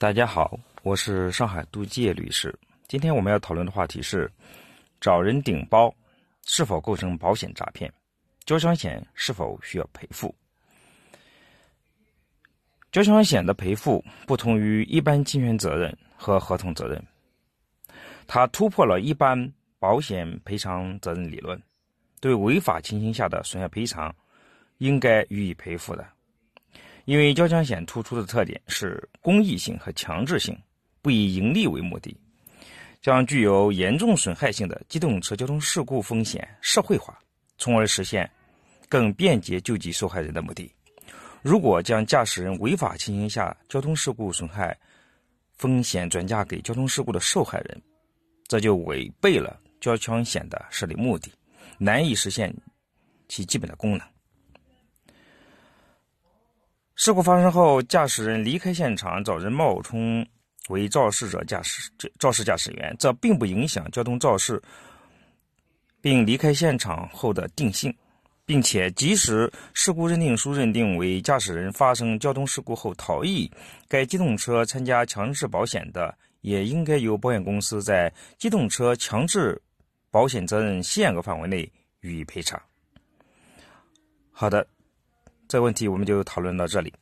大家好，我是上海杜介律师。今天我们要讨论的话题是：找人顶包是否构成保险诈骗？交强险是否需要赔付？交强险的赔付不同于一般侵权责任和合同责任，它突破了一般保险赔偿责任理论，对违法情形下的损害赔偿应该予以赔付的。因为交强险突出的特点是公益性和强制性，不以盈利为目的，将具有严重损害性的机动车交通事故风险社会化，从而实现更便捷救济受害人的目的。如果将驾驶人违法情形下交通事故损害风险转嫁给交通事故的受害人，这就违背了交强险的设立目的，难以实现其基本的功能。事故发生后，驾驶人离开现场，找人冒充为肇事者驾驶肇事驾驶员，这并不影响交通肇事并离开现场后的定性，并且即使事故认定书认定为驾驶人发生交通事故后逃逸，该机动车参加强制保险的，也应该由保险公司在机动车强制保险责任限额范围内予以赔偿。好的。这个问题我们就讨论到这里，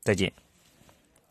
再见。